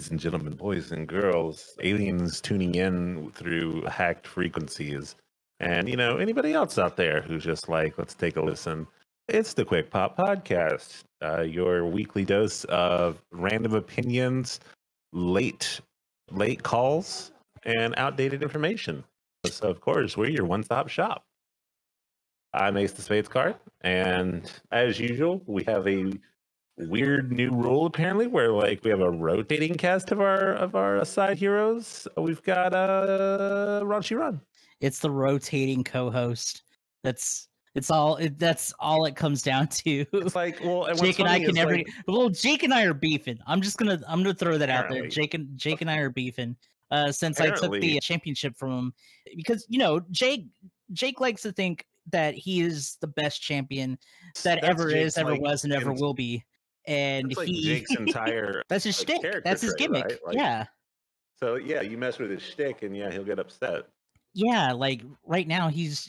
Ladies and gentlemen, boys and girls, aliens tuning in through hacked frequencies, and you know anybody else out there who's just like, let's take a listen. It's the Quick Pop Podcast, uh, your weekly dose of random opinions, late late calls, and outdated information. So, of course, we're your one-stop shop. I'm Ace the Spades card, and as usual, we have a weird new rule apparently where like we have a rotating cast of our of our side heroes. We've got uh Ronchy Ron. It's the rotating co-host. That's it's all. It, that's all it comes down to. It's like well, and Jake and I can never. like, Well, Jake and I are beefing. I'm just gonna. I'm gonna throw that out there. Jake and Jake and I are beefing. Uh, since I took the championship from him, because you know Jake. Jake likes to think that he is the best champion that that's ever Jake's, is, ever like, was, and ever will be. And like he. Jake's entire. that's his like, shtick. That's his gimmick. right? Like- yeah. So yeah, you mess with his shtick, and yeah, he'll get upset. yeah like right now he's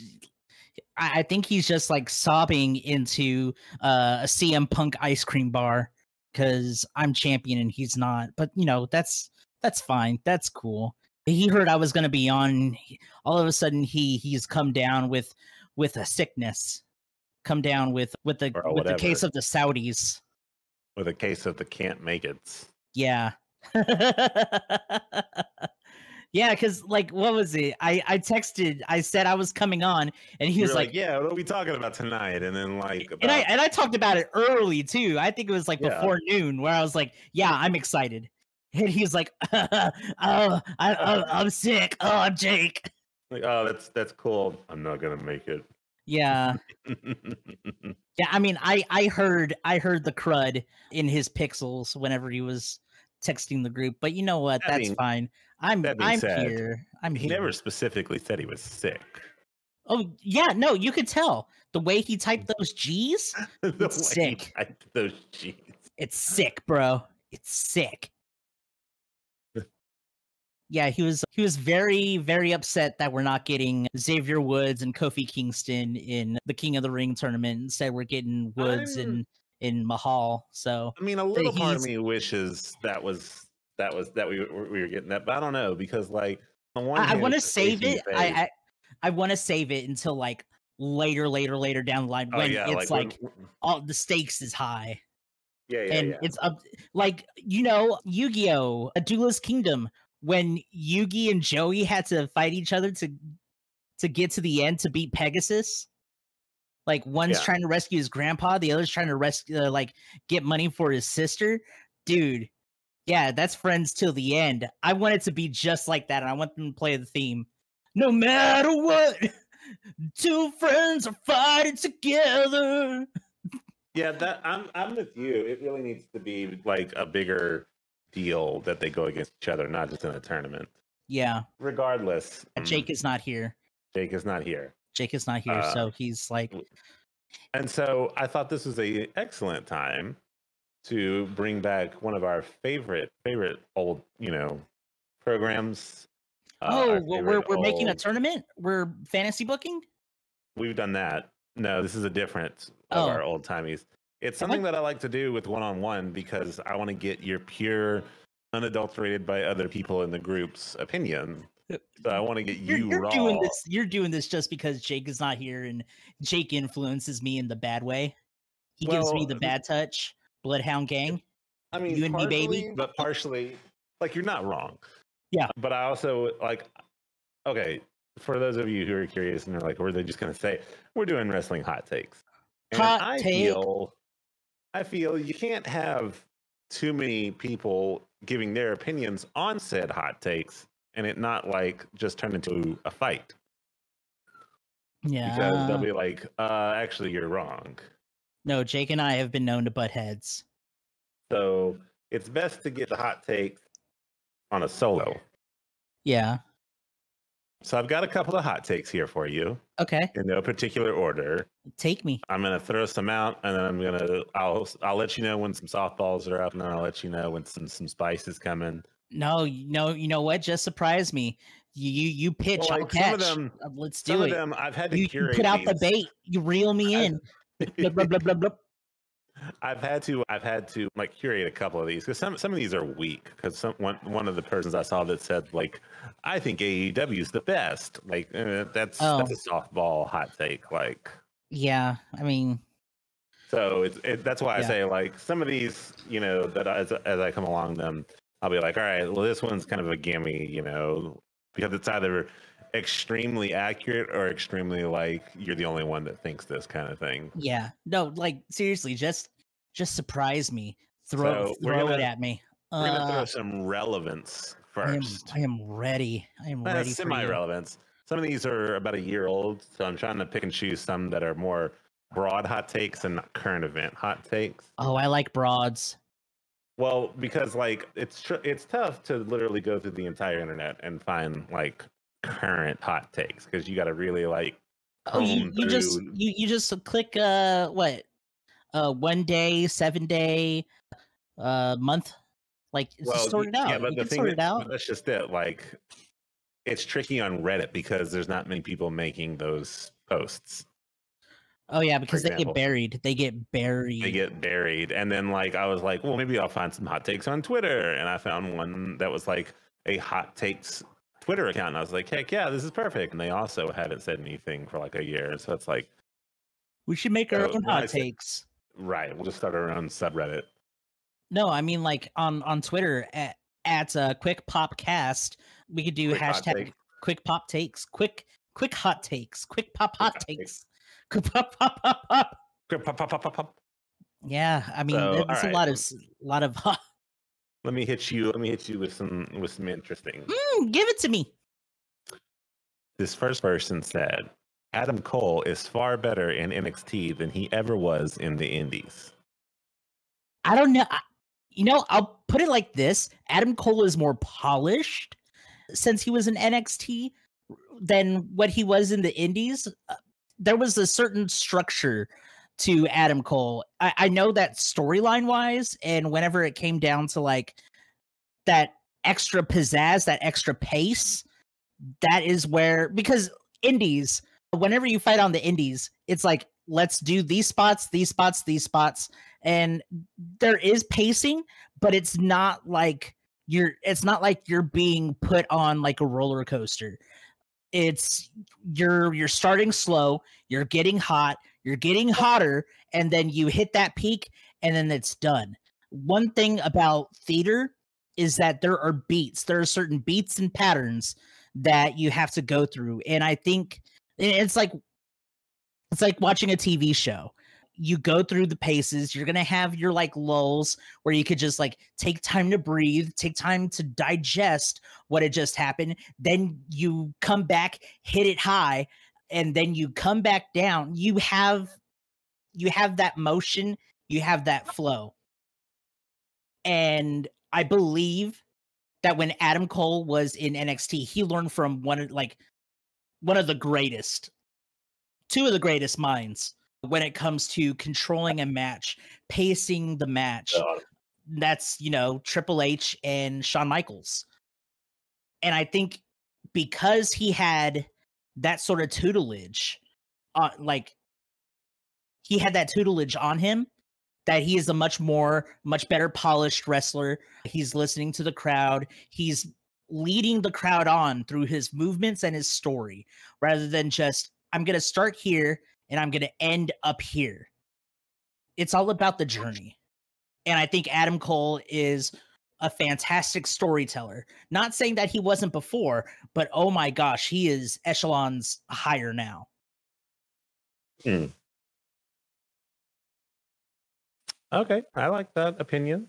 i I think he's just like sobbing into uh, a cm punk ice cream bar because i'm champion and he's not but you know that's that's fine that's cool he heard i was going to be on all of a sudden he he's come down with with a sickness come down with with the with the case of the saudis With the case of the can't make it. yeah. yeah, because like what was it? I I texted, I said I was coming on, and he He was like, like, "Yeah, what are we talking about tonight?" And then like, and I and I talked about it early too. I think it was like Yeah. before noon, where I was like, "Yeah, I'm excited," and he's like, "Oh, I, I'm sick. Oh, I'm Jake." like, oh, that's that's cool. I'm not gonna make it. Yeah, yeah. I mean, I I heard I heard the crud in his pixels whenever he was texting the group, but you know what? That That's being- fine. I'm I'm here. I'm he here. never specifically said he was sick. Oh yeah, no, you could tell the way he typed those G's. The he sick. typed Those G's. It's sick, bro. It's sick. Yeah, he was he was very very upset that we're not getting Xavier Woods and Kofi Kingston in the King of the Ring tournament. Instead, we're getting Woods I'm- and in Mahal. So I mean, a little part of me wishes that was that was that we were, we were getting that, but I don't know because like on one I, I want to save it. I I, I want to save it until like later, later, later down the line oh when yeah, it's like, like, when- all the stakes is high. yeah, yeah, and yeah. it's up like you know yu-gi-oh a duelist kingdom when yugi and joey had to fight each other to to get to the end to beat pegasus like one's Yeah. trying to rescue his grandpa the other's trying to rescue uh, like get money for his sister dude yeah that's friends till the end i want it to be just like that and i want them to play the theme no matter what two friends are fighting together Yeah, that I'm I'm with you. It really needs to be like a bigger deal that they go against each other, not just in a tournament. yeah Regardless, uh, mm, jake is not here Jake is not here, Jake is not here, Uh, so he's like, and so I thought this was a excellent time to bring back one of our favorite favorite old you know programs. uh, "Oh, well, we're we're making a tournament. We're fantasy booking." We've done that. No, this is a different of Oh. our old timies. It's something that I like to do with one on one because I want to get your pure, unadulterated by other people in the group's opinion. So I want to get You're, you you're raw. doing this. You're doing this just because Jake is not here, and Jake influences me in the bad way. He gives me the bad touch. Bloodhound Gang. I mean, you and me, baby. but partially, like you're not wrong. Yeah. But I also like, okay, for those of you who are curious and are like, were they just going to say we're doing wrestling hot takes? And Hot I take. feel, I feel you can't have too many people giving their opinions on said hot takes and it not like just turn into a fight Yeah. because they'll be like, uh, actually, you're wrong. no, Jake and I have been known to butt heads. So it's best to get the hot takes on a solo. Yeah. So I've got a couple of hot takes here for you Okay. in no particular order. Take me. I'm gonna throw some out, and then I'm gonna I'll I'll let you know when some softballs are up, and then I'll let you know when some some spice is coming. No, you know, you know what? Just surprise me. You you, you pitch. Well, I'll like, some of them- Uh, Let's do of it. them I've had to You, you put out the bait. You reel me in. blah, blah, blah, blah, blah. I've had to I've had to like curate a couple of these because some some of these are weak because some one one of the persons I saw that said like I think AEW is the best like uh, that's Oh. that's a softball hot take like Yeah, I mean, so it's it, that's why I say like some of these you know that as as I come along them I'll be like all right well this one's kind of a gimme you know because it's either extremely accurate or extremely like you're the only one that thinks this kind of thing. yeah. No, like seriously, just just surprise me. Throw So, throw it gonna- at me. We're gonna Uh, throw some relevance I am first. I am ready. I am Uh, ready for you. semi-relevance. Some of these are about a year old, so I'm trying to pick and choose some that are more broad hot takes and not current event hot takes. Oh, I like broads. Well, because like it's tr- it's tough to literally go through the entire internet and find like current hot takes because you got to really like Oh, you, you just you you just click uh what uh one day, seven day, uh month, like it's just y- sorted out. Yeah, but you the can thing sort is, it out. that's just it. Like it's tricky on Reddit because there's not many people making those posts. Oh yeah, because they example. get buried. They get buried. they get buried. And then like I was like, well, maybe I'll find some hot takes on Twitter. And I found one that was like a hot takes Twitter account. And I was like, heck yeah, this is perfect. And they also haven't said anything for like a year. So it's like, we should make our So own hot takes. Right, we'll just start our own subreddit. No, I mean like on on Twitter at at uh, quick pop cast, we could do Quick hashtag quick pop takes, quick quick hot takes, quick pop hot takes, quick pop pop pop pop. Quick, Pop, pop, pop, pop, pop. Yeah, I mean So, it's a lot of s- lot of. Let me hit you. Let me hit you with some with some interesting. Mm, give it to me. This first person said, Adam Cole is far better in NXT than he ever was in the Indies. I don't know. You know, I'll put it like this: Adam Cole is more polished since he was in NXT than what he was in the Indies. Uh, There was a certain structure to Adam Cole. I, I know that storyline wise, and whenever it came down to like that extra pizzazz, that extra pace, that is where because Indies, whenever you fight on the Indies, it's like let's do these spots, these spots, these spots, and there is pacing, but it's not like you're it's not like you're being put on like a roller coaster. It's you're you're starting slow, you're getting hot, you're getting hotter, and then you hit that peak and then it's done. One thing about theater is that there are beats. There are certain beats and patterns that you have to go through. And I think it's like it's like watching a TV show. You go through the paces you're gonna have your like lulls where you could just like take time to breathe take time to digest what had just happened then you come back hit it high and then you come back down. You have you have that motion you have that flow. And i believe that when adam cole was in nxt he learned from one like one of the greatest two of the greatest minds when it comes to controlling a match, pacing the match. Uh, That's, you know, Triple H and Shawn Michaels. And I think because he had that sort of tutelage, uh, like he had that tutelage on him, that he is a much more, much better polished wrestler. He's listening to the crowd. He's leading the crowd on through his movements and his story rather than just, I'm going to start here and I'm going to end up here. It's all about the journey. And I think Adam Cole is a fantastic storyteller. Not saying that he wasn't before, but oh my gosh, he is echelons higher now. Hmm. Okay, I like that opinion.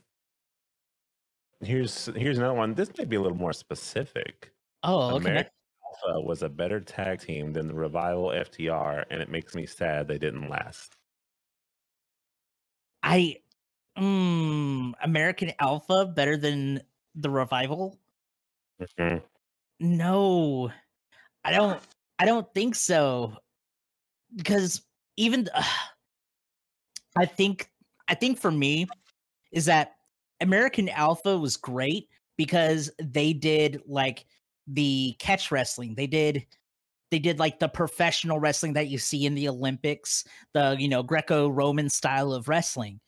Here's here's another one. This may be a little more specific. Oh, okay. American Alpha was a better tag team than the Revival FTR, and it makes me sad they didn't last. I mm, American Alpha better than the revival? Mhm. No. I don't I don't think so. Because even th- I think I think for me is that American Alpha was great because they did like the catch wrestling. They did they did like the professional wrestling that you see in the Olympics, the you know Greco-Roman style of wrestling.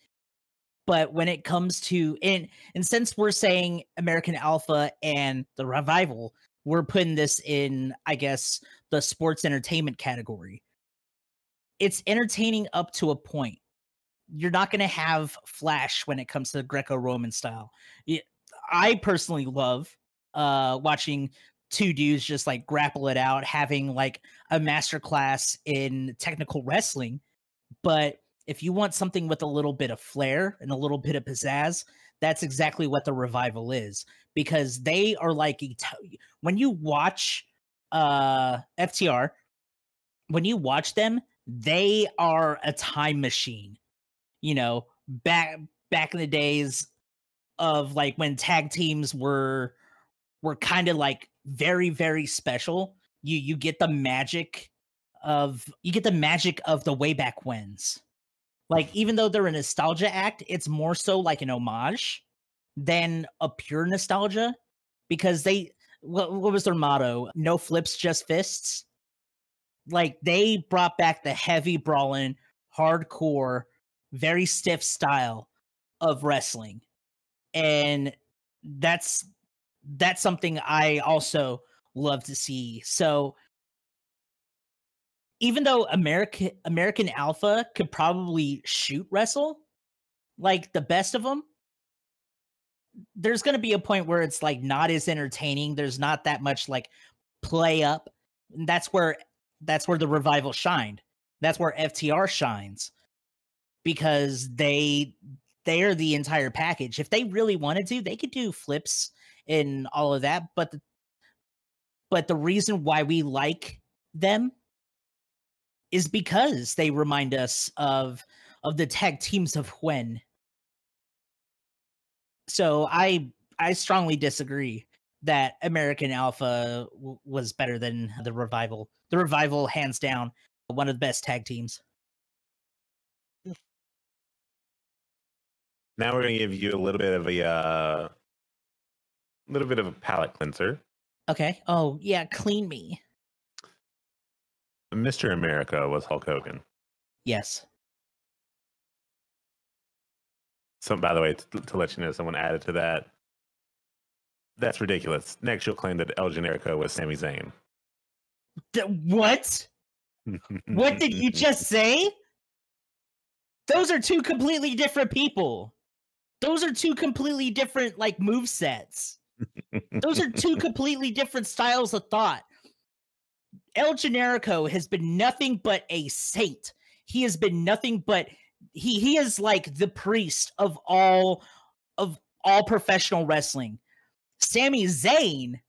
But when it comes to and and since we're saying American Alpha and the revival, we're putting this in, I guess, the sports entertainment category. It's entertaining up to a point. You're not going to have flash when it comes to Greco-Roman style. I personally love uh watching two dudes just like grapple it out, having like a masterclass in technical wrestling. But if you want something with a little bit of flair and a little bit of pizzazz, that's exactly what the revival is because they are like when you watch uh FTR when you watch them they are a time machine you know back back in the days of like when tag teams were were kind of like very very special you you get the magic of you get the magic of the way back whens like even though they're a nostalgia act it's more so like an homage than a pure nostalgia because they what, what was their motto? No flips just fists? Like they brought back the heavy brawling hardcore very stiff style of wrestling and that's that's something I also love to see. So even though American American Alpha could probably shoot wrestle like the best of them, there's going to be a point where it's like not as entertaining. There's not that much like play up. And that's where that's where the revival shined. That's where FTR shines because they they are the entire package. If they really wanted to, they could do flips and all of that. But the, but the reason why we like them is because they remind us of of the tag teams of when. So I I strongly disagree that American Alpha w- was better than the Revival. The Revival, hands down, one of the best tag teams. Now we're going to give you a little bit of a uh, little bit of a palate cleanser. Okay. Oh yeah, clean me. Mr. America was Hulk Hogan. Yes. So, by the way, to, to let you know, someone added to that. That's ridiculous. Next, you'll claim that El Generico was Sami Zayn. D- what? what did you just say? Those are two completely different people. Those are two completely different like move sets. Those are two completely different styles of thought. El Generico has been nothing but a saint. He has been nothing but he he is like the priest of all of all professional wrestling. Sami Zayn,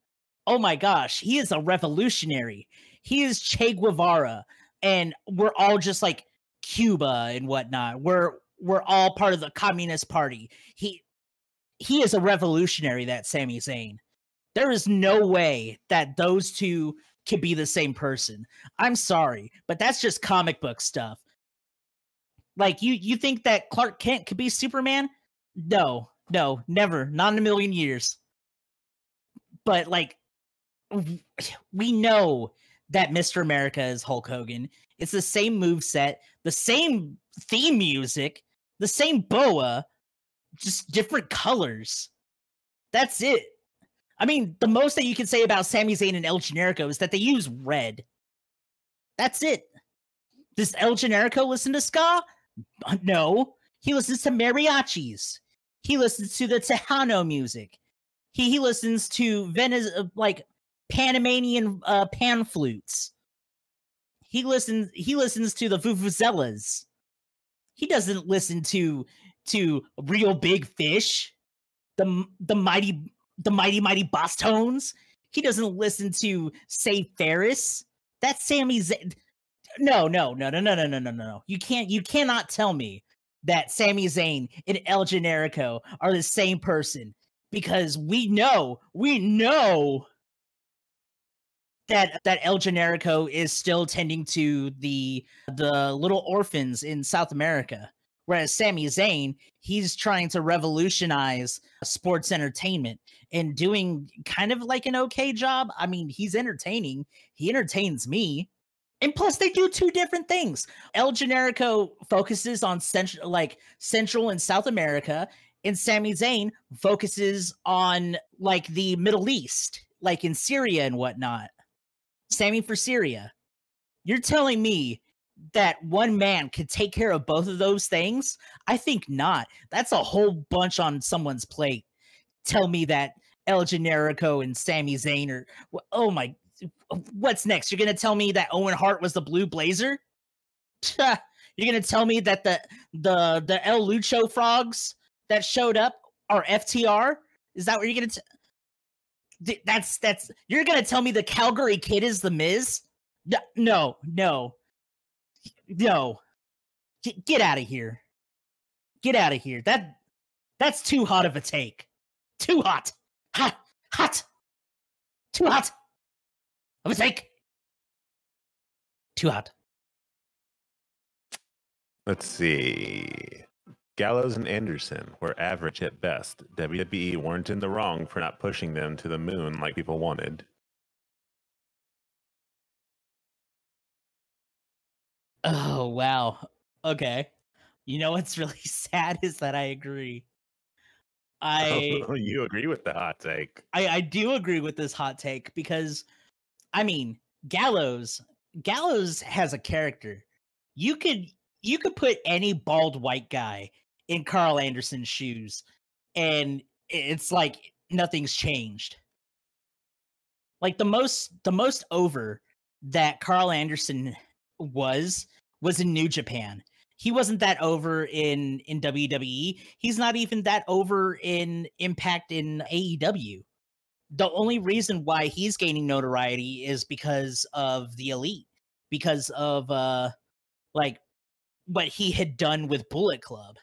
oh my gosh, he is a revolutionary. He is Che Guevara, and we're all just like Cuba and whatnot. We're we're all part of the Communist Party. He he is a revolutionary, that Sami Zayn. There is no way that those two could be the same person. I'm sorry, but that's just comic book stuff. Like you you think that Clark Kent could be Superman? No, no, never, not in a million years. But like we know that Mr. America is Hulk Hogan. It's the same move set, the same theme music, the same boa, just different colors. That's it. I mean, the most that you can say about Sami Zayn and El Generico is that they use red. That's it. Does El Generico listen to ska? No. He listens to mariachis. He listens to the Tejano music. He he listens to Venice like Panamanian uh, pan flutes. He listens he listens to the vuvuzelas. He doesn't listen to to Reel Big Fish, the the mighty the mighty mighty Bosstones. He doesn't listen to Save Ferris. That's Sami Z- No, no, no, no, no, no, no, no, no. You can't. You cannot tell me that Sami Zayn and El Generico are the same person because we know, we know that that El Generico is still tending to the the little orphans in South America. Whereas Sami Zayn, he's trying to revolutionize sports entertainment and doing kind of like an okay job. I mean, he's entertaining. He entertains me. And plus, they do two different things. El Generico focuses on central, like Central and South America, and Sami Zayn focuses on like the Middle East, like in Syria and whatnot. Sami for Syria. You're telling me that one man could take care of both of those things? I think not. That's a whole bunch on someone's plate. Tell me that El Generico and Sami Zayn are. Oh my. What's next? You're to tell me that Owen Hart was the blue blazer? You're to tell me that the the the El Lucho frogs that showed up are FTR? Is that what you're going to that's that's you're gonna tell me the Calgary Kid is the Miz? No, no, no. Get, get out of here. Get out of here. That that's too hot of a take. Too hot. Hot. Hot. Too hot. Of a take. Too hot. Let's see. Gallows and Anderson were average at best. WWE weren't in the wrong for not pushing them to the moon like people wanted. Oh, wow. Okay. You know what's really sad is that I agree. I oh, you agree with the hot take. I, I do agree with this hot take because I mean Gallows Gallows has a character. You could you could put any bald white guy in Karl Anderson's shoes, and it's like nothing's changed. Like the most the most over that Karl Anderson was was in New Japan. He wasn't that over in in WWE. He's not even that over in Impact in AEW. The only reason why he's gaining notoriety is because of the Elite, because of uh like what he had done with Bullet Club.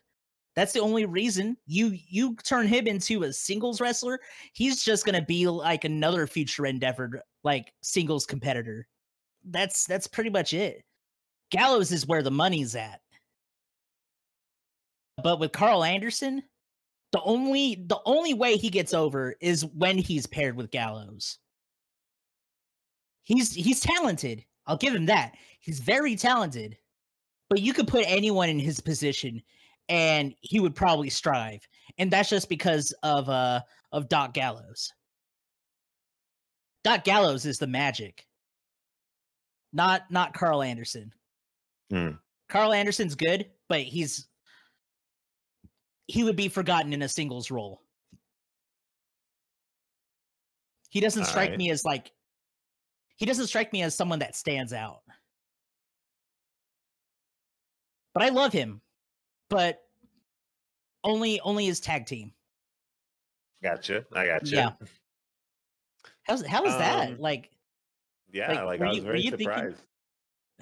That's the only reason you you turn him into a singles wrestler. He's just gonna be like another future endeavor, like singles competitor. That's that's pretty much it. Gallows is where the money's at. But with Karl Anderson, the only the only way he gets over is when he's paired with Gallows. He's he's talented. I'll give him that. He's very talented. But you could put anyone in his position and he would probably strive. And that's just because of uh of Doc Gallows. Doc Gallows is the magic. Not not Karl Anderson. Mm. Karl Anderson's good, but he's he would be forgotten in a singles role. He doesn't strike right. me as like he doesn't strike me as someone that stands out. But I love him but only only his tag team. Gotcha. I gotcha. Yeah. How's how was um, that? Like Yeah, like, like I was you, very surprised. Thinking,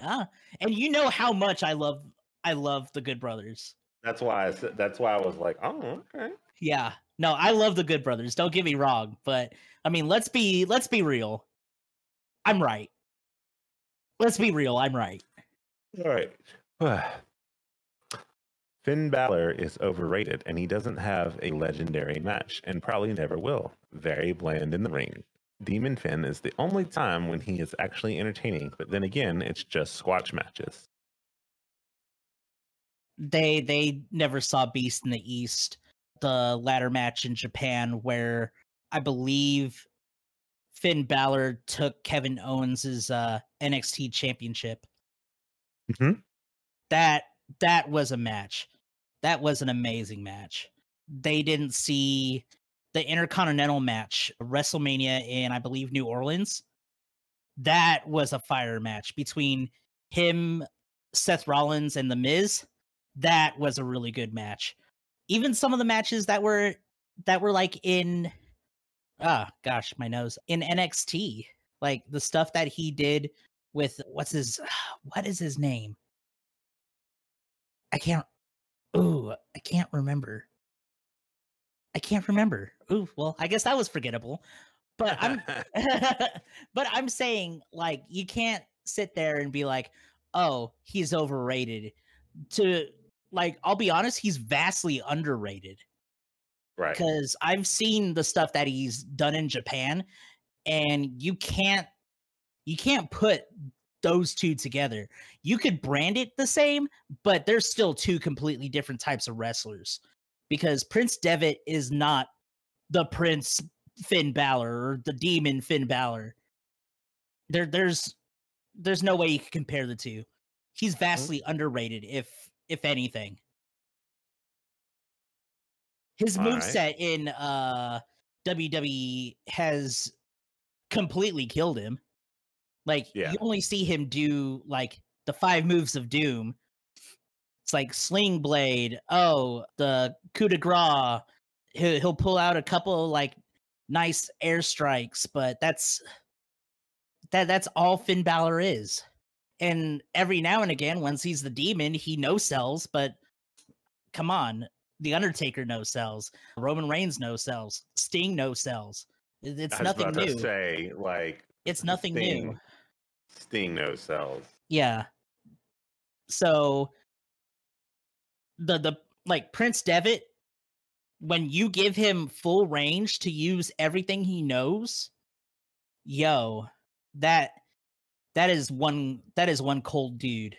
ah, and you know how much I love I love the Good Brothers. That's why I said that's why I was like, oh, okay. Yeah. No, I love the Good Brothers. Don't get me wrong, but I mean, let's be let's be real. I'm right. Let's be real. I'm right. All right. Finn Balor is overrated and he doesn't have a legendary match and probably never will. Very bland in the ring. Demon Finn is the only time when he is actually entertaining, but then again, it's just squash matches. They they never saw Beast in the East. The ladder match in Japan where I believe Finn Balor took Kevin Owens's uh, NXT championship. Mm-hmm. That that was a match. That was an amazing match. They didn't see the Intercontinental match, WrestleMania in I believe New Orleans. That was a fire match between him, Seth Rollins, and The Miz. That was a really good match. Even some of the matches that were that were like in ah gosh, my nose in NXT, like the stuff that he did with what's his what is his name? I can't. Ooh, I can't remember. I can't remember. Ooh, well, I guess that was forgettable. But I'm but I'm saying like you can't sit there and be like, "Oh, he's overrated." To like I'll be honest, he's vastly underrated. Right. Cuz I've seen the stuff that he's done in Japan and you can't you can't put those two together. You could brand it the same, but there's still two completely different types of wrestlers because Prince Devitt is not the Prince Finn Balor or the Demon Finn Balor. There, there's, there's no way you can compare the two. He's vastly mm-hmm. underrated, if if anything. His move set right. in uh WWE has completely killed him. Like yeah. you only see him do like the five moves of doom. It's like sling blade. Oh, the coup de grace. He'll, he'll pull out a couple like nice airstrikes, but that's that that's all Finn Balor is. And every now and again, once he's the demon, he no sells. But come on, the Undertaker no sells, Roman Reigns no sells, Sting no sells. It's nothing new. say like it's nothing Sting, new. Sting no sells. Yeah. So the the like Prince Devitt, when you give him full range to use everything he knows, yo, that that is one that is one cold dude.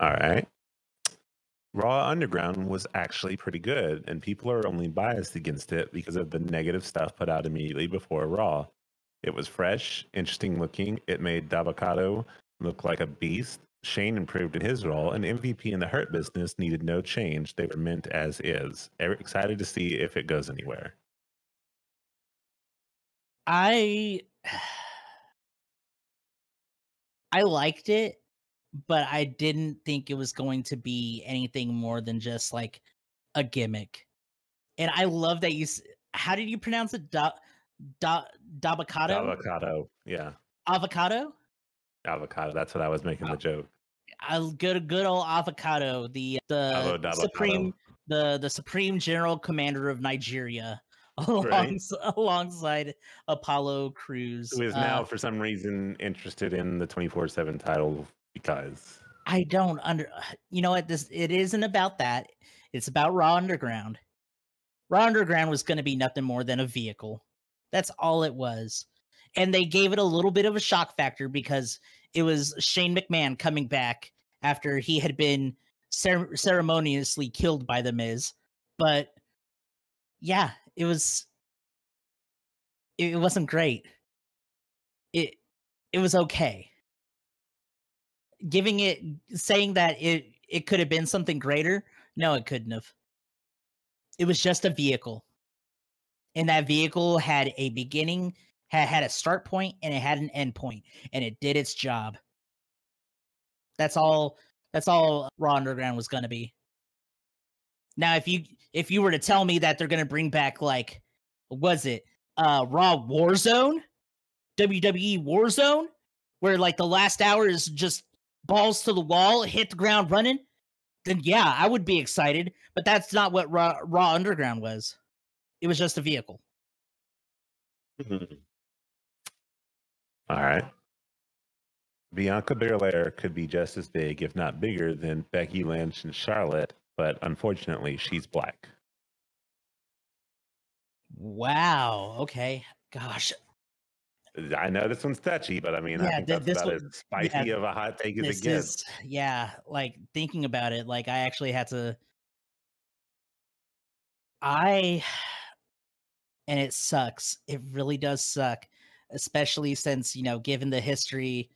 All right. Raw Underground was actually pretty good, and people are only biased against it because of the negative stuff put out immediately before Raw. It was fresh, interesting looking. It made Dabba-Kato look like a beast. Shane improved in his role, and MVP in the Hurt business needed no change. They were meant as is. Excited to see if it goes anywhere. I I liked it, but I didn't think it was going to be anything more than just like a gimmick. And I love that you. How did you pronounce it? Da, da, Dabba-Kato. Avocado. Yeah. Avocado. Avocado. That's what I was making the joke. A good, good old avocado. The the supreme, the the supreme general commander of Nigeria right. alongside Apollo Crews, who is now uh, for some reason interested in the twenty four seven title because I don't under. You know what? This it isn't about that. It's about Raw Underground. Raw Underground was going to be nothing more than a vehicle. That's all it was. And they gave it a little bit of a shock factor because it was Shane McMahon coming back after he had been cer- ceremoniously killed by the Miz. But yeah, it was it wasn't great. It it was okay. Giving it saying that it it could have been something greater, no, it couldn't have. It was just a vehicle. And that vehicle had a beginning, had had a start point, and it had an end point, and it did its job. That's all that's all Raw Underground was gonna be. Now, if you if you were to tell me that they're gonna bring back like was it uh Raw Warzone, WWE Warzone, where like the last hour is just balls to the wall, hit the ground running, then yeah, I would be excited. But that's not what Raw, Raw Underground was. It was just a vehicle. Mm-hmm. All right. Bianca Belair could be just as big, if not bigger, than Becky Lynch and Charlotte but unfortunately, she's black. Wow. Okay. Gosh. I know this one's touchy, but I mean, yeah, I think th- that's about one, as spicy yeah, of a hot take as it gets. Is, yeah, like thinking about it, like I actually had to. I, and it sucks. It really does suck, especially since you know, given the history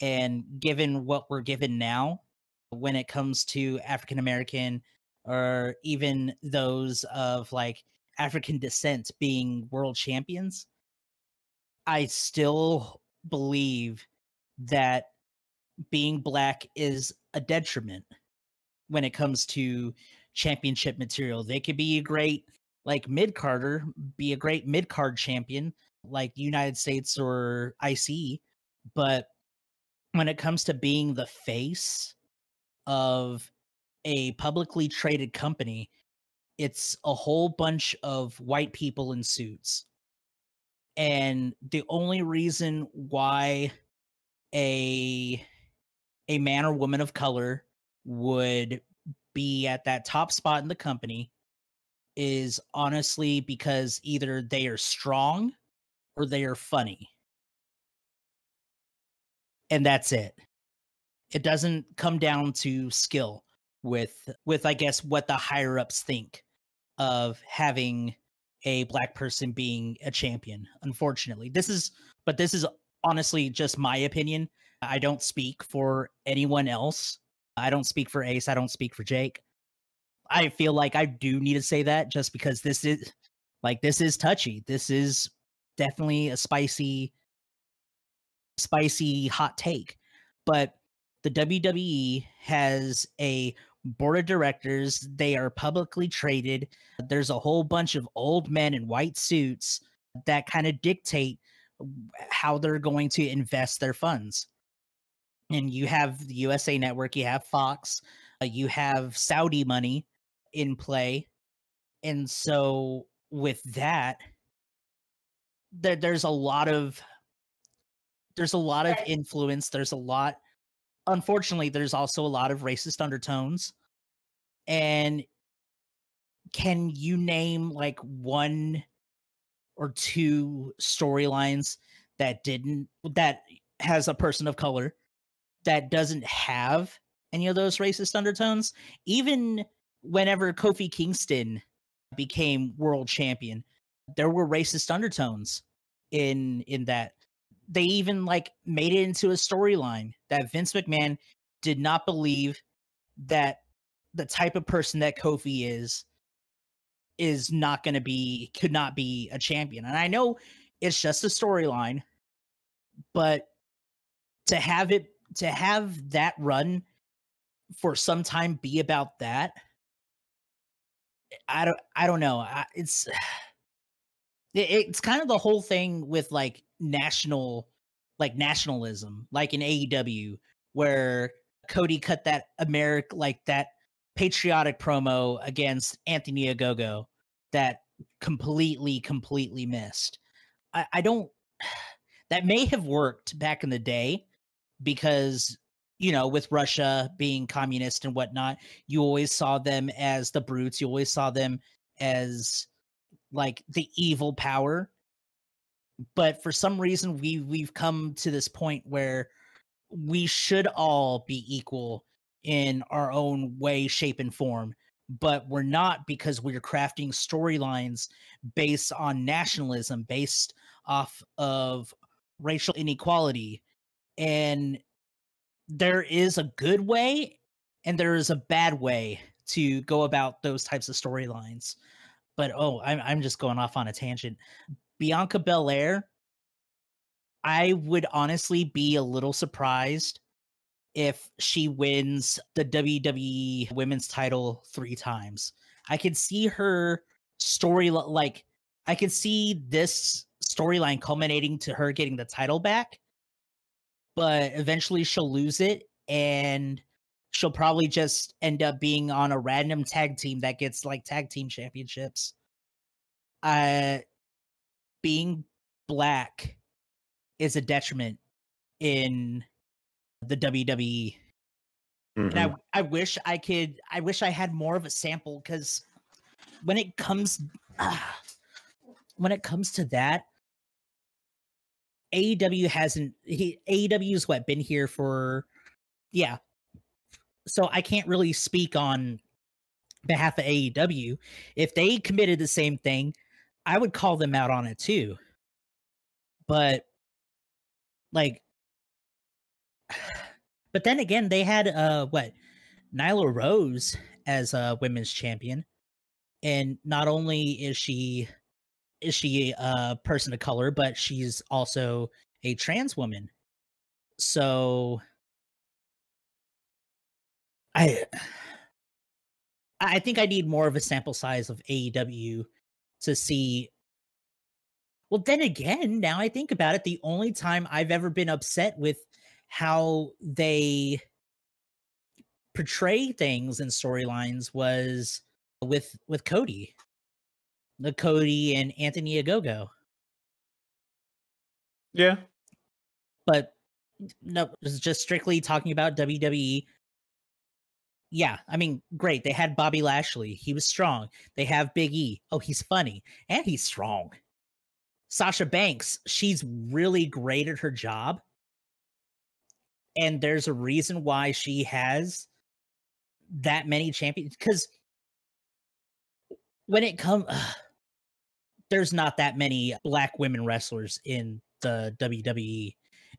and given what we're given now, when it comes to African American or even those of like African descent being world champions, I still believe that being black is a detriment when it comes to championship material. They could be a great like mid carder, be a great mid card champion like United States or IC, but when it comes to being the face of a publicly traded company, it's a whole bunch of white people in suits. And the only reason why a a man or woman of color would be at that top spot in the company is honestly because either they are strong or they are funny. And that's it. It doesn't come down to skill with with I guess what the higher ups think of having a black person being a champion. Unfortunately, this is but this is honestly just my opinion. I don't speak for anyone else. I don't speak for Ace. I don't speak for Jake. I feel like I do need to say that just because this is like this is touchy. This is definitely a spicy spicy hot take. But the WWE has a board of directors. They are publicly traded. There's a whole bunch of old men in white suits that kind of dictate how they're going to invest their funds. And you have the USA Network, you have Fox, uh, you have Saudi money in play. And so with that, there, there's a lot of there's a lot of influence. There's a lot unfortunately, there's also a lot of racist undertones. And can you name like one or two storylines that didn't that has a person of color that doesn't have any of those racist undertones? Even whenever Kofi Kingston became world champion, there were racist undertones in in that they even like made it into a storyline that Vince McMahon did not believe that the type of person that Kofi is is not going to be could not be a champion. And I know it's just a storyline, but to have it to have that run for some time be about that I don't I don't know. It's it's kind of the whole thing with like national like nationalism like in AEW where Cody cut that American like that patriotic promo against Anthony Ogogo that completely completely missed. I, I don't that may have worked back in the day because you know with Russia being communist and whatnot you always saw them as the brutes you always saw them as like the evil power but for some reason we we've come to this point where we should all be equal in our own way shape and form but we're not because we're crafting storylines based on nationalism based off of racial inequality. And there is a good way and there is a bad way to go about those types of storylines. But oh I'm, I'm just going off on a tangent Bianca Belair, I would honestly be a little surprised if she wins the WWE women's title three times. I could see her story like I could see this storyline culminating to her getting the title back, but eventually she'll lose it and she'll probably just end up being on a random tag team that gets like tag team championships. Uh being black is a detriment in the WWE. Mm-hmm. And I mm-hmm. I wish I could I wish I had more of a sample cuz when it comes uh, when it comes to that AEW hasn't he, AEW's what been here for yeah. So I can't really speak on behalf of AEW. If they committed the same thing, I would call them out on it too. But like but then again, they had uh what Nyla Rose as a women's champion. And not only is she is she a person of color, but she's also a trans woman. So I I think I need more of a sample size of AEW to see. Well, then again, now I think about it, the only time I've ever been upset with how they portray things in storylines was with with Cody, the Cody and Anthony Ogogo. Yeah, but no, it's just strictly talking about WWE yeah, I mean, great. They had Bobby Lashley. He was strong. They have Big E. Oh, he's funny and he's strong. Sasha Banks, she's really great at her job. And there's a reason why she has that many champions because when it comes there's not that many black women wrestlers in the WWE.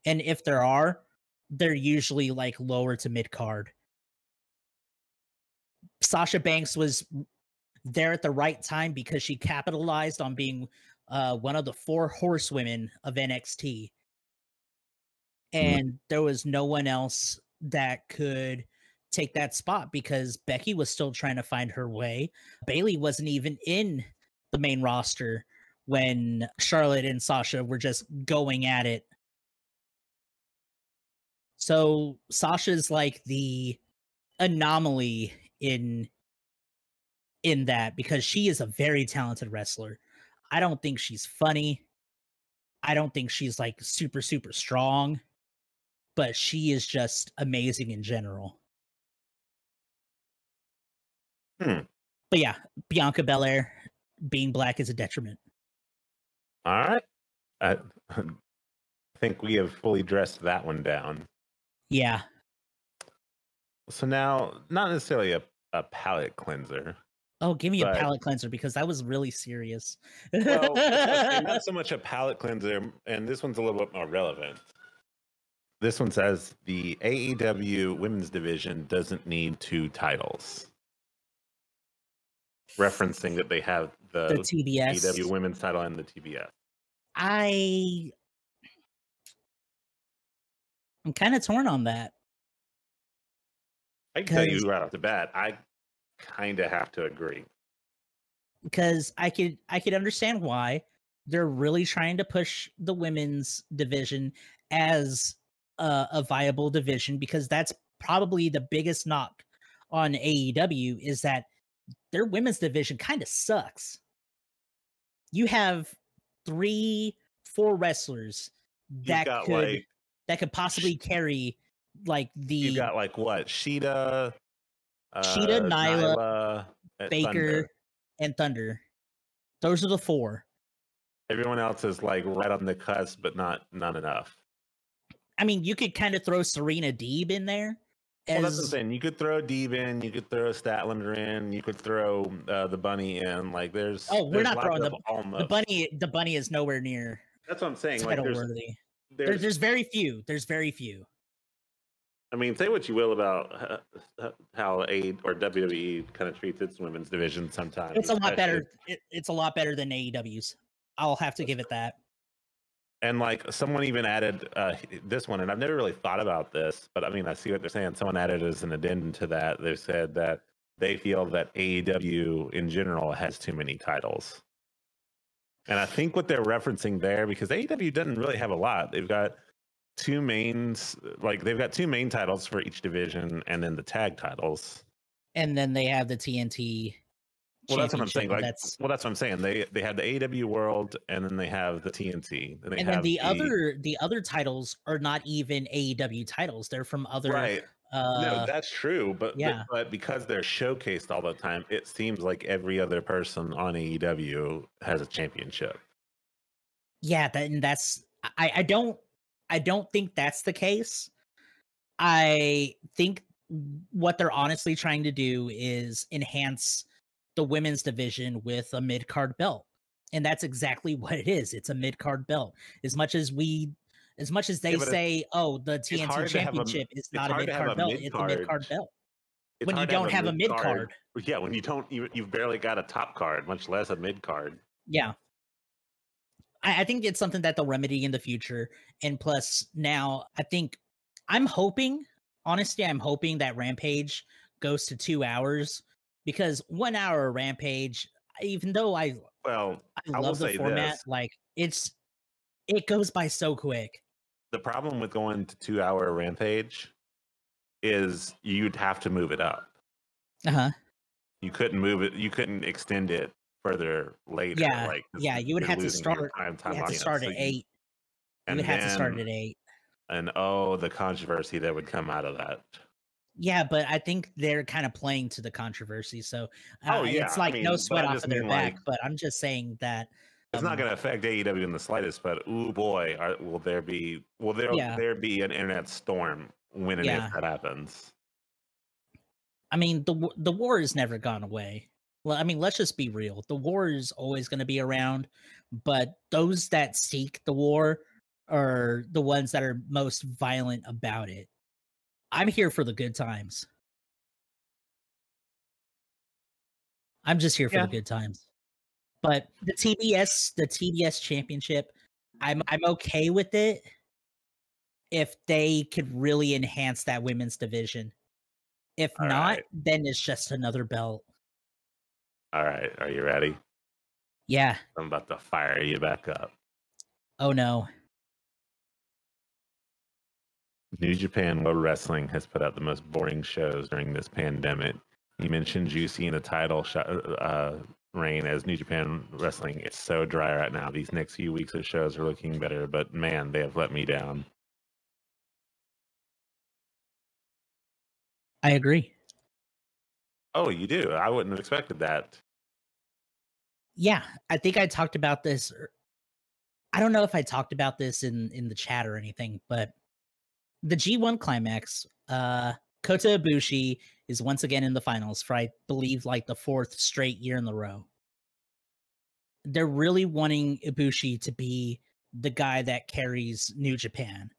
And if there are, they're usually like lower to mid card. Sasha Banks was there at the right time because she capitalized on being uh, one of the four horsewomen of NXT. And mm-hmm. there was no one else that could take that spot because Becky was still trying to find her way. Bayley wasn't even in the main roster when Charlotte and Sasha were just going at it. So Sasha's like the anomaly in in that because she is a very talented wrestler. I don't think she's funny. I don't think she's like super super strong, but she is just amazing in general. Hmm. But yeah, Bianca Belair being black is a detriment. All right. I think we have fully dressed that one down. Yeah. So now, not necessarily a, a palate cleanser. Oh, give me but, a palate cleanser because that was really serious. well, not so much a palate cleanser, and this one's a little bit more relevant. This one says the AEW women's division doesn't need two titles referencing that they have the, the TBS AEW women's title and the TBS. I I'm kind of torn on that. I can tell you right off the bat, I kind of have to agree. Because I could I could understand why they're really trying to push the women's division as a, a viable division because that's probably the biggest knock on AEW is that their women's division kind of sucks. You have three, four wrestlers that could like, that could possibly carry like the. You got like what? Sheeta, uh, Shida, Nyla, Nyla Baker, Thunder. and Thunder. Those are the four. Everyone else is like right on the cusp, but not not enough. I mean, you could kind of throw Serena Deeb in there. As... Well, that's the I'm. You could throw Deeb in, you could throw Statlander in, you could throw uh, the bunny in. Like there's oh, we're not throwing the, the bunny. The bunny is nowhere near. That's what I'm saying. Like there's, worthy. There's, there's very few. There's very few. I mean, say what you will about how A or WWE kind of treats its women's division sometimes. It's a lot better. It, it's a lot better than AEW's. I'll have to give it that and like someone even added uh, this one, and I've never really thought about this, but I mean, I see what they're saying. Someone added as an addendum to that. They said that they feel that AEW in general has too many titles. And I think what they're referencing there, because AEW doesn't really have a lot, they've got two mains, like they've got two main titles for each division, and then the tag titles. And then they have the TNT well, that's what I'm saying. Like, that's well, that's what I'm saying. They they have the AEW World, and then they have the TNT, and, and then the, the, other the other titles are not even AEW titles. They're from other. Right. Uh, no, that's true. But yeah, but because they're showcased all the time, it seems like every other person on AEW has a championship. Yeah, that and that's I I don't I don't think that's the case. I think what they're honestly trying to do is enhance the women's division with a mid card belt. And that's exactly what it is. It's a mid card belt. As much as we as much as they yeah, say, oh, the TNT championship a, is not a mid card belt, it's a mid card belt. when you don't have a mid card. Yeah, when you don't you you've barely got a top card, much less a mid card. Yeah. I, I think it's something that they'll remedy in the future. And plus now I think I'm hoping, honestly, I'm hoping that Rampage goes to two hours because one hour rampage, even though I well, I, I love the format, this. like it's it goes by so quick. The problem with going to two hour rampage is you'd have to move it up. Uh huh. You couldn't move it. You couldn't extend it further later. Yeah, like, yeah. You would have to start. Time, time you have to start at eight. And you would have to start at eight. And oh, the controversy that would come out of that. Yeah, but I think they're kind of playing to the controversy. So uh, oh, yeah. it's like I mean, no sweat off of their back. Like, but I'm just saying that It's not Um, going to affect AEW in the slightest, but oh boy, are, will there be will there Yeah. there be an internet storm when and Yeah. if that happens? I mean, the the war has never gone away. Well, I mean, let's just be real. The war is always going to be around, but those that seek the war are the ones that are most violent about it. I'm here for the good times. I'm just here for Yeah. the good times. But the TBS, the TBS championship, I'm I'm okay with it if they could really enhance that women's division. If All not, right. then it's just another belt. All right, are you ready? Yeah. I'm about to fire you back up. Oh no. New Japan World Wrestling has put out the most boring shows during this pandemic. You mentioned Juicy in the title shot, uh, reign as New Japan Wrestling. It's so dry right now. These next few weeks of shows are looking better, but man, they have let me down. I agree. Oh, you do? I wouldn't have expected that. Yeah, I think I talked about this. er- I don't know if I talked about this in in the chat or anything, but the G1 climax, uh Kota Ibushi is once again in the finals for I believe like the fourth straight year in the row. They're really wanting Ibushi to be the guy that carries New Japan.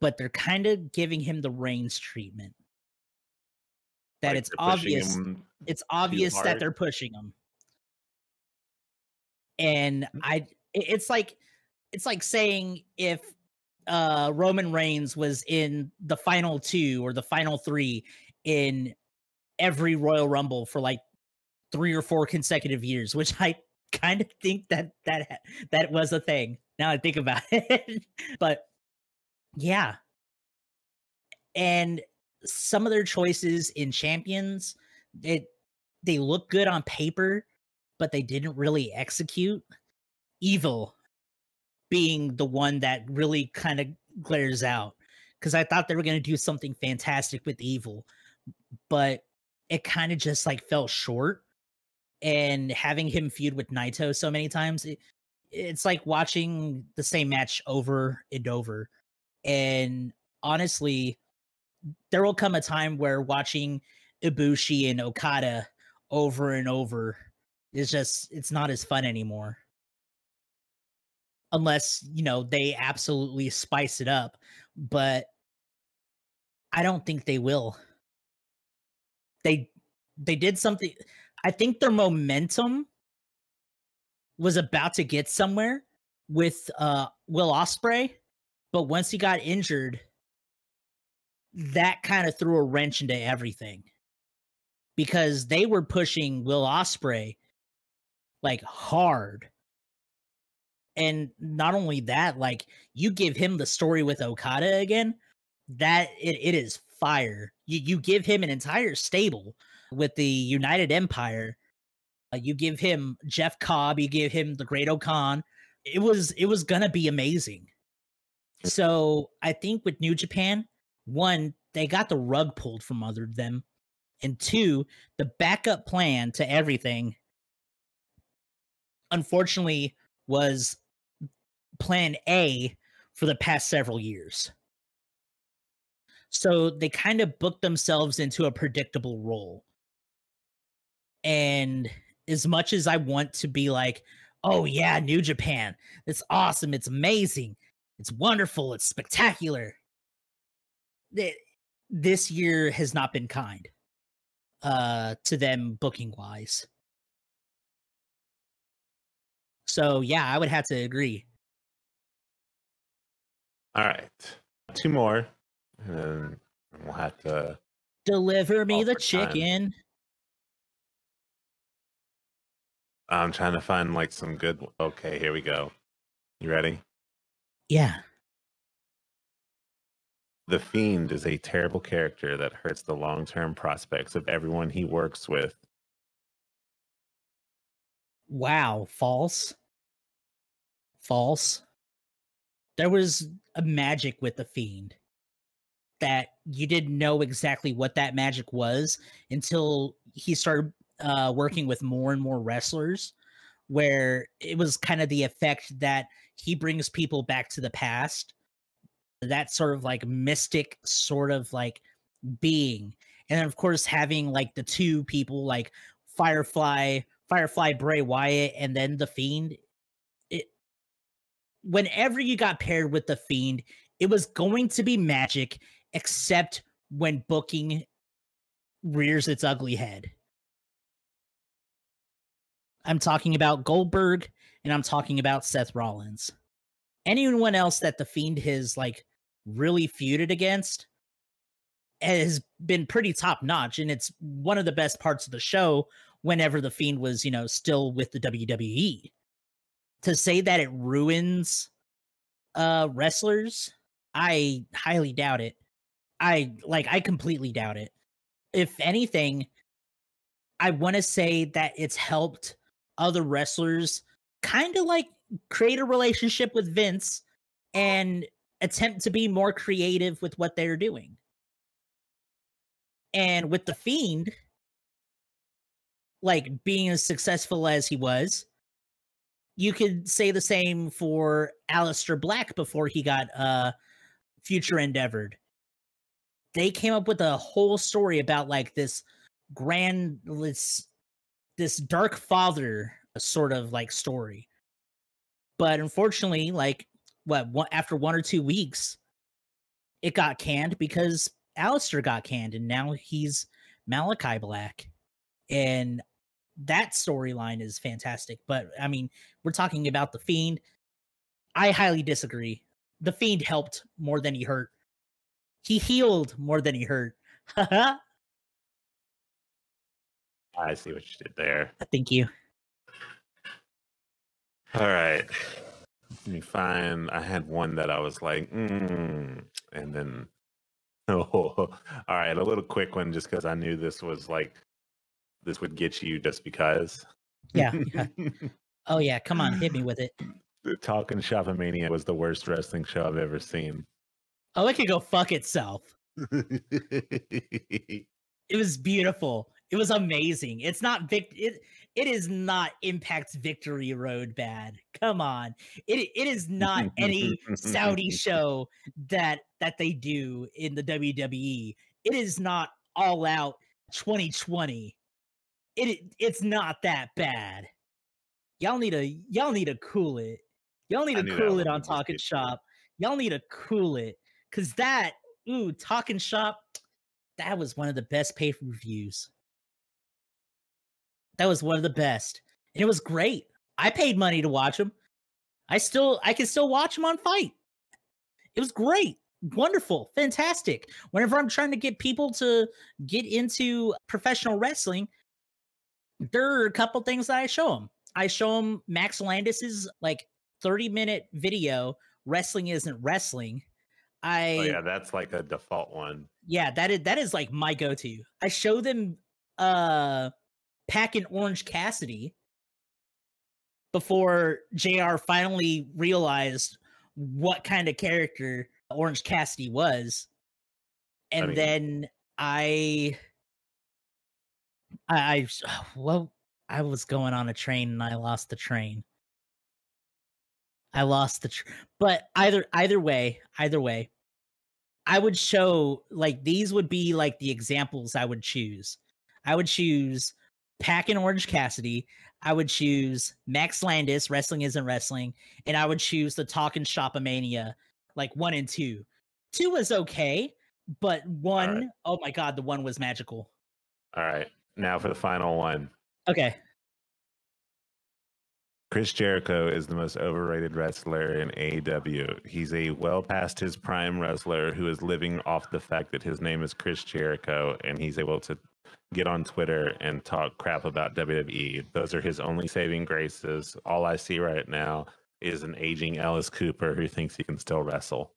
But they're kind of giving him the Reigns treatment. That Like it's obvious it's obvious that they're pushing him. And i it's like it's like saying if uh roman reigns was in the final two or the final three in every royal rumble for like three or four consecutive years which i kind of think that that that was a thing now i think about it. But yeah. And some of their choices in champions it they look good on paper but they didn't really execute. Evil being the one that really kind of glares out because i thought they were going to do something fantastic with evil but it kind of just like fell short and having him feud with naito so many times it, it's like watching the same match over and over and honestly there will come a time where watching ibushi and okada over and over is just it's not as fun anymore. Unless you know they absolutely spice it up but i don't think they will. They they did something i think their momentum was about to get somewhere with uh will ospreay but once he got injured that kind of threw a wrench into everything because they were pushing will ospreay like hard. And not only that like you give him the story with okada again that it, it is fire. You you give him an entire stable with the united empire uh, you give him jeff cobb you give him the great o-khan. It was it was gonna be amazing. So i think with new japan one they got the rug pulled from under them and two the backup plan to everything unfortunately was plan A for the past several years. So they kind of booked themselves into a predictable role. And as much as I want to be like, oh yeah, New Japan, it's awesome, it's amazing, it's wonderful, it's spectacular. Th- This year has not been kind uh to them booking wise. So yeah, I would have to agree. All right, two more, and then we'll have to. Deliver me the for time. chicken. I'm trying to find like some good. Okay, here we go. You ready? Yeah. The Fiend is a terrible character that hurts the long term prospects of everyone he works with. Wow. False. False. There was a magic with the fiend that you didn't know exactly what that magic was until he started uh, working with more and more wrestlers where it was kind of the effect that he brings people back to the past that sort of like mystic sort of like being and then of course having like the two people like firefly firefly bray wyatt and then the fiend it whenever you got paired with the fiend it was going to be magic except when booking rears its ugly head I'm talking about Goldberg and I'm talking about Seth Rollins. Anyone else that the Fiend has like really feuded against has been pretty top notch, and it's one of the best parts of the show. Whenever the Fiend was, you know, still with the WWE, to say that it ruins uh wrestlers, I highly doubt it. I like I completely doubt it. If anything, I want to say that it's helped other wrestlers kind of like create a relationship with Vince and attempt to be more creative with what they're doing. And with The Fiend, like being as successful as he was, you could say the same for Aleister Black before he got uh future endeavored. They came up with a whole story about like this grand this this dark father sort of like story. But unfortunately, like what one, after one or two weeks, it got canned because Aleister got canned, and now he's Malakai Black, and that storyline is fantastic. But I mean, we're talking about the Fiend. I highly disagree. The Fiend helped more than he hurt. He healed more than he hurt. I see what you did there. Thank you. All right. Let me find. I had one that I was like, mm, and then, oh, all right, a little quick one just because I knew this was like, this would get you just because. Yeah. yeah. oh, yeah. Come on. Hit me with it. The Talking Shopomania was the worst wrestling show I've ever seen. Oh, it could go fuck itself. it was beautiful. It was amazing. It's not Vic. It it is not Impact's Victory Road bad. Come on. It it is not any Saudi show that that they do in the WWE. It is not all out 2020. It it's not that bad. Y'all need to y'all need to cool it. Y'all need to cool it on Talking Shop. Y'all need to cool it. Cause that, ooh, Talking Shop, that was one of the best pay per views. That was one of the best. And it was great. I paid money to watch them. I still I can still watch them on FITE. It was great. Wonderful. Fantastic. Whenever I'm trying to get people to get into professional wrestling, there are a couple things that I show them. I show them Max Landis's like 30 minute video, Wrestling Isn't Wrestling. Oh, I oh yeah, that's like a default one. Yeah, that is that is like my go-to. I show them uh packing Orange Cassidy before JR finally realized what kind of character Orange Cassidy was. And I mean, then I I, I well I was going on a train and I lost the train. I lost the tr- but either either way, either way, I would show like these would be like the examples I would choose. I would choose PAC and Orange Cassidy. I would choose Max Landis, Wrestling Isn't Wrestling, and I would choose the Talking Shopomania, like one and two. Two was okay, but one, right. oh my god, the one was magical. All right. Now for the final one. Okay. Chris Jericho is the most overrated wrestler in AEW. He's a well past his prime wrestler who is living off the fact that his name is Chris Jericho and he's able to get on Twitter and talk crap about WWE. Those are his only saving graces. All I see right now is an aging Alice Cooper who thinks he can still wrestle.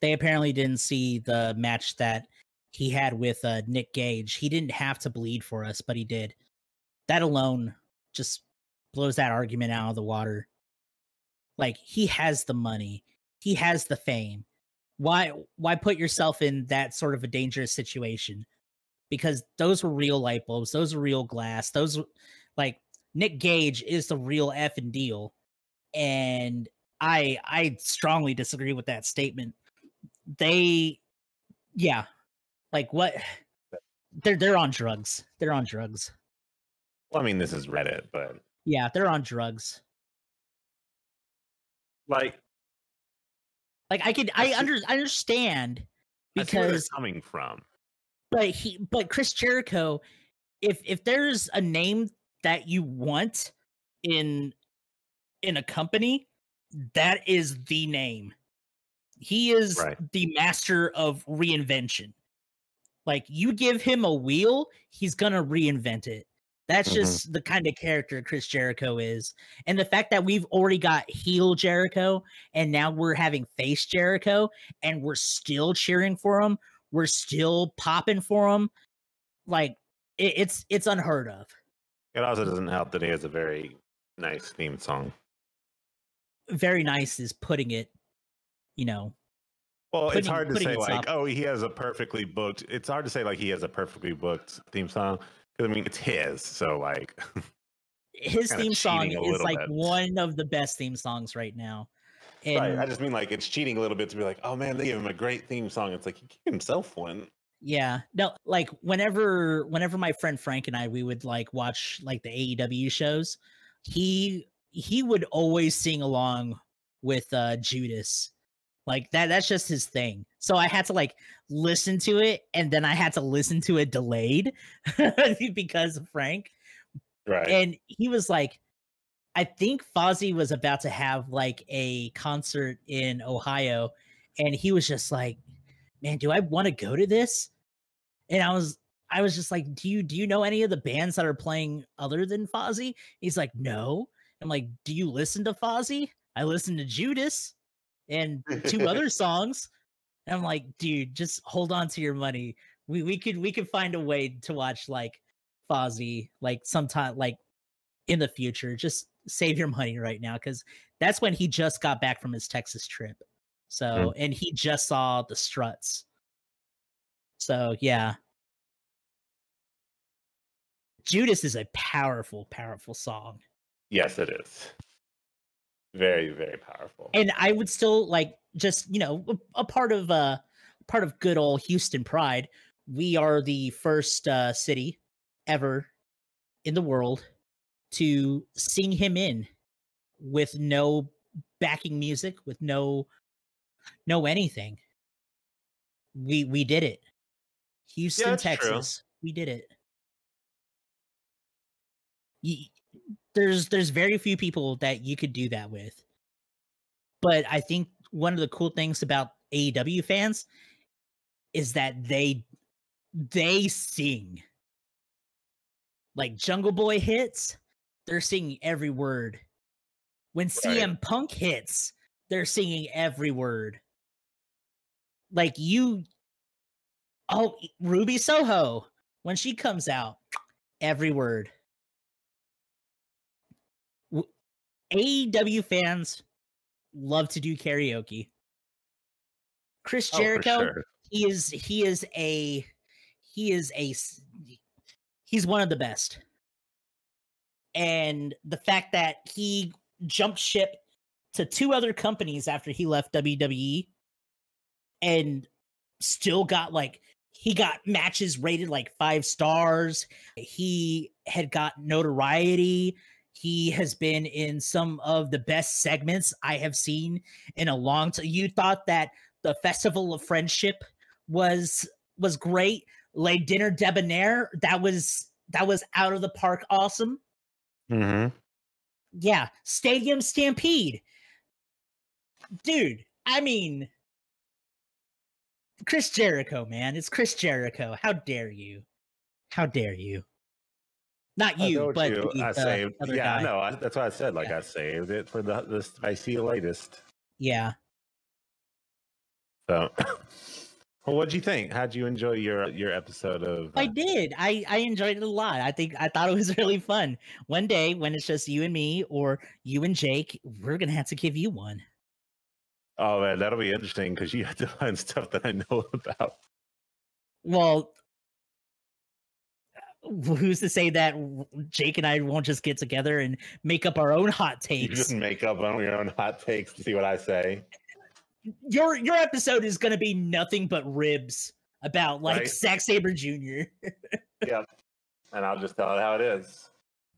They apparently didn't see the match that he had with uh, Nick Gage. He didn't have to bleed for us, but he did. That alone just blows that argument out of the water. Like he has the money, he has the fame. Why why put yourself in that sort of a dangerous situation? Because those were real light bulbs, those are real glass. Those like Nick Gage is the real F and deal. And I I strongly disagree with that statement. They yeah. Like what they're they're on drugs. They're on drugs. Well, I mean, this is Reddit, but Yeah, they're on drugs. like Like I could I under I understand I see where because coming from. but he but Chris Jericho, if if there's a name that you want in in a company, that is the name. He is Right. the master of reinvention. Like you give him a wheel, he's gonna reinvent it. That's Mhm. just the kind of character Chris Jericho is. And the fact that we've already got heel Jericho and now we're having face Jericho and we're still cheering for him, we're still popping for him. Like it, it's it's unheard of. It also doesn't help that he has a very nice theme song. Very nice is putting it, you know, Well, it's hard to putting say like, soft. oh, he has a perfectly booked. It's hard to say like he has a perfectly booked theme song because I mean it's his. So like, his theme song is like bit. one of the best theme songs right now. And right, I just mean like it's cheating a little bit to be like, oh man, they gave him a great theme song. It's like he gave himself one. Yeah. No, like whenever whenever my friend Frank and I we would like watch like the AEW shows, he he would always sing along with uh Judas. Like that that's just his thing. So I had to like listen to it and then I had to listen to it delayed because of Frank. Right. And he was like I think Fozzy was about to have like a concert in Ohio and he was just like man, do I want to go to this? And I was I was just like, do you do you know any of the bands that are playing other than Fozzy? He's like, no. I'm like, do you listen to Fozzy? I listen to Judas and two other songs. And I'm like, dude, just hold on to your money. We we could we could find a way to watch like Fozzy like sometime like in the future. Just save your money right now because that's when he just got back from his Texas trip. So hmm. and he just saw the struts. So yeah. Judas is a powerful, powerful song. yes, it is. Very, very powerful. And I would still like just, you know, a, part of uh part of good old Houston pride. We are the first uh city ever in the world to sing him in with no backing music, with no no anything. We we did it. Houston, true. Texas. We did it. There's there's very few people that you could do that with. But I think one of the cool things about AEW fans is that they they sing. Like Jungle Boy hits, they're singing every word. When CM Punk hits, they're singing every word. Like you Oh, Ruby Soho when she comes out, every word. W- AEW fans love to do karaoke. Chris Oh, Jericho, sure. he is he is a he is a he's one of the best. And the fact that he jumped ship to two other companies after he left WWE and still got like he got matches rated like five stars. He had got notoriety. He has been in some of the best segments I have seen in a long time. You thought that the Festival of Friendship was was great. Le Dinner Debonair, that was that was out of the park awesome. Mm-hmm. Yeah, Stadium Stampede. Dude, I mean Chris Jericho, man. It's Chris Jericho. How dare you? How dare you? Not you, told but you, the, I saved. Yeah, guy. no, I, that's what I said. Like Yeah. I saved it for the I see the spicy latest. Yeah. So, well, what'd you think? How'd you enjoy your your episode of? I uh, did. I I enjoyed it a lot. I think I thought it was really fun. One day when it's just you and me or you and Jake, we're gonna have to give you one. Oh man, that'll be interesting because you have to find stuff that I know about. Well, who's to say that Jake and I won't just get together and make up our own hot takes? You just make up on your own hot takes to see what I say. Your your episode is gonna be nothing but ribs about like Right. Zack Sabre Jr. Yep. And I'll just tell it how it is.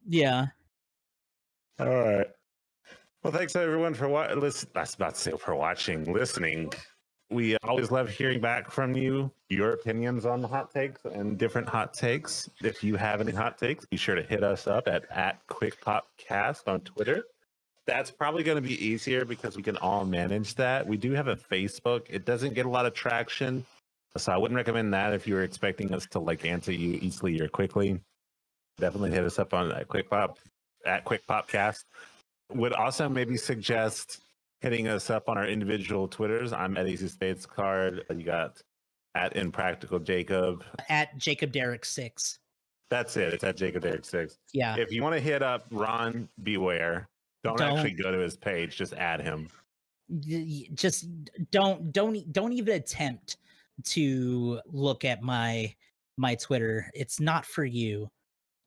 yeah. All right. Well, thanks everyone for what listen. About to say for watching, listening. We always love hearing back from you, your opinions on the hot takes and different hot takes. If you have any hot takes, be sure to hit us up at at QuickPopCast on Twitter. That's probably going to be easier because we can all manage that. We do have a Facebook. It doesn't get a lot of traction, so I wouldn't recommend that if you were expecting us to like answer you easily or quickly. Definitely hit us up on uh, QuickPop at Quick Popcast. Would also maybe suggest hitting us up on our individual Twitters. I'm at Easy Spades Card. You got at Impractical Jacob. At Jacob Derrick six. That's it. It's at Jacob Derek Six. Yeah. If you want to hit up Ron Beware, don't, Don't. actually go to his page. Just add him. just don't don't don't even attempt to look at my my twitter it's not for you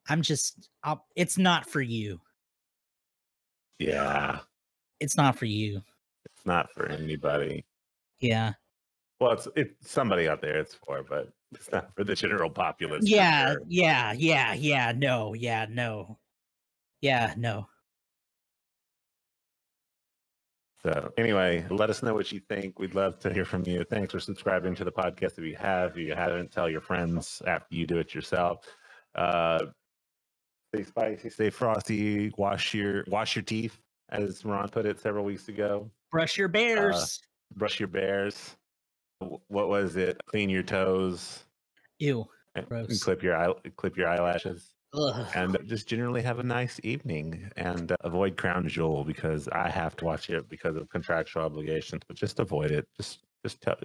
i'm just I'll, it's not for you Yeah, it's not for you it's not for anybody. yeah Well, it's it's somebody out there. It's for, but it's not for the general populace. yeah sure. yeah yeah yeah no yeah no yeah no So anyway, let us know what you think. We'd love to hear from you. Thanks for subscribing to the podcast. If you have, if you haven't, tell your friends after you do it yourself. Uh, stay spicy, stay frosty. Wash your wash your teeth, as Ron put it several weeks ago. brush your bears Brush your bears. What was it? Clean your toes. ew Gross. clip your eye, clip your eyelashes. Ugh. and just generally have a nice evening and uh, avoid Crown Jewel because I have to watch it because of contractual obligations. But just avoid it. Just just tell.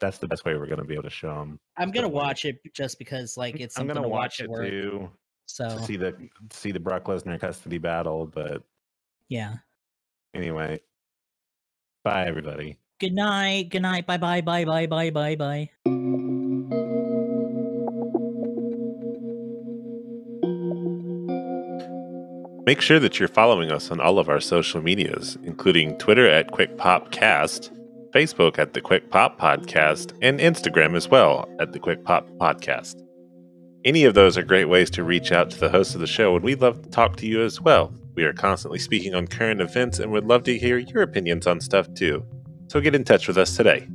That's the best way we're going to be able to show them. i'm gonna avoid watch it just because like it's I'm going to to watch watch it work too so to see the see the Brock Lesnar custody battle. But yeah anyway, bye everybody. good night good night bye bye bye bye bye bye bye Make sure that you're following us on all of our social medias, including Twitter at QuickPopCast, Facebook at the Quick Pop Podcast, and Instagram as well at the Quick Pop Podcast. Any of those are great ways to reach out to the host of the show, and we'd love to talk to you as well. We are constantly speaking on current events and would love to hear your opinions on stuff too. So get in touch with us today.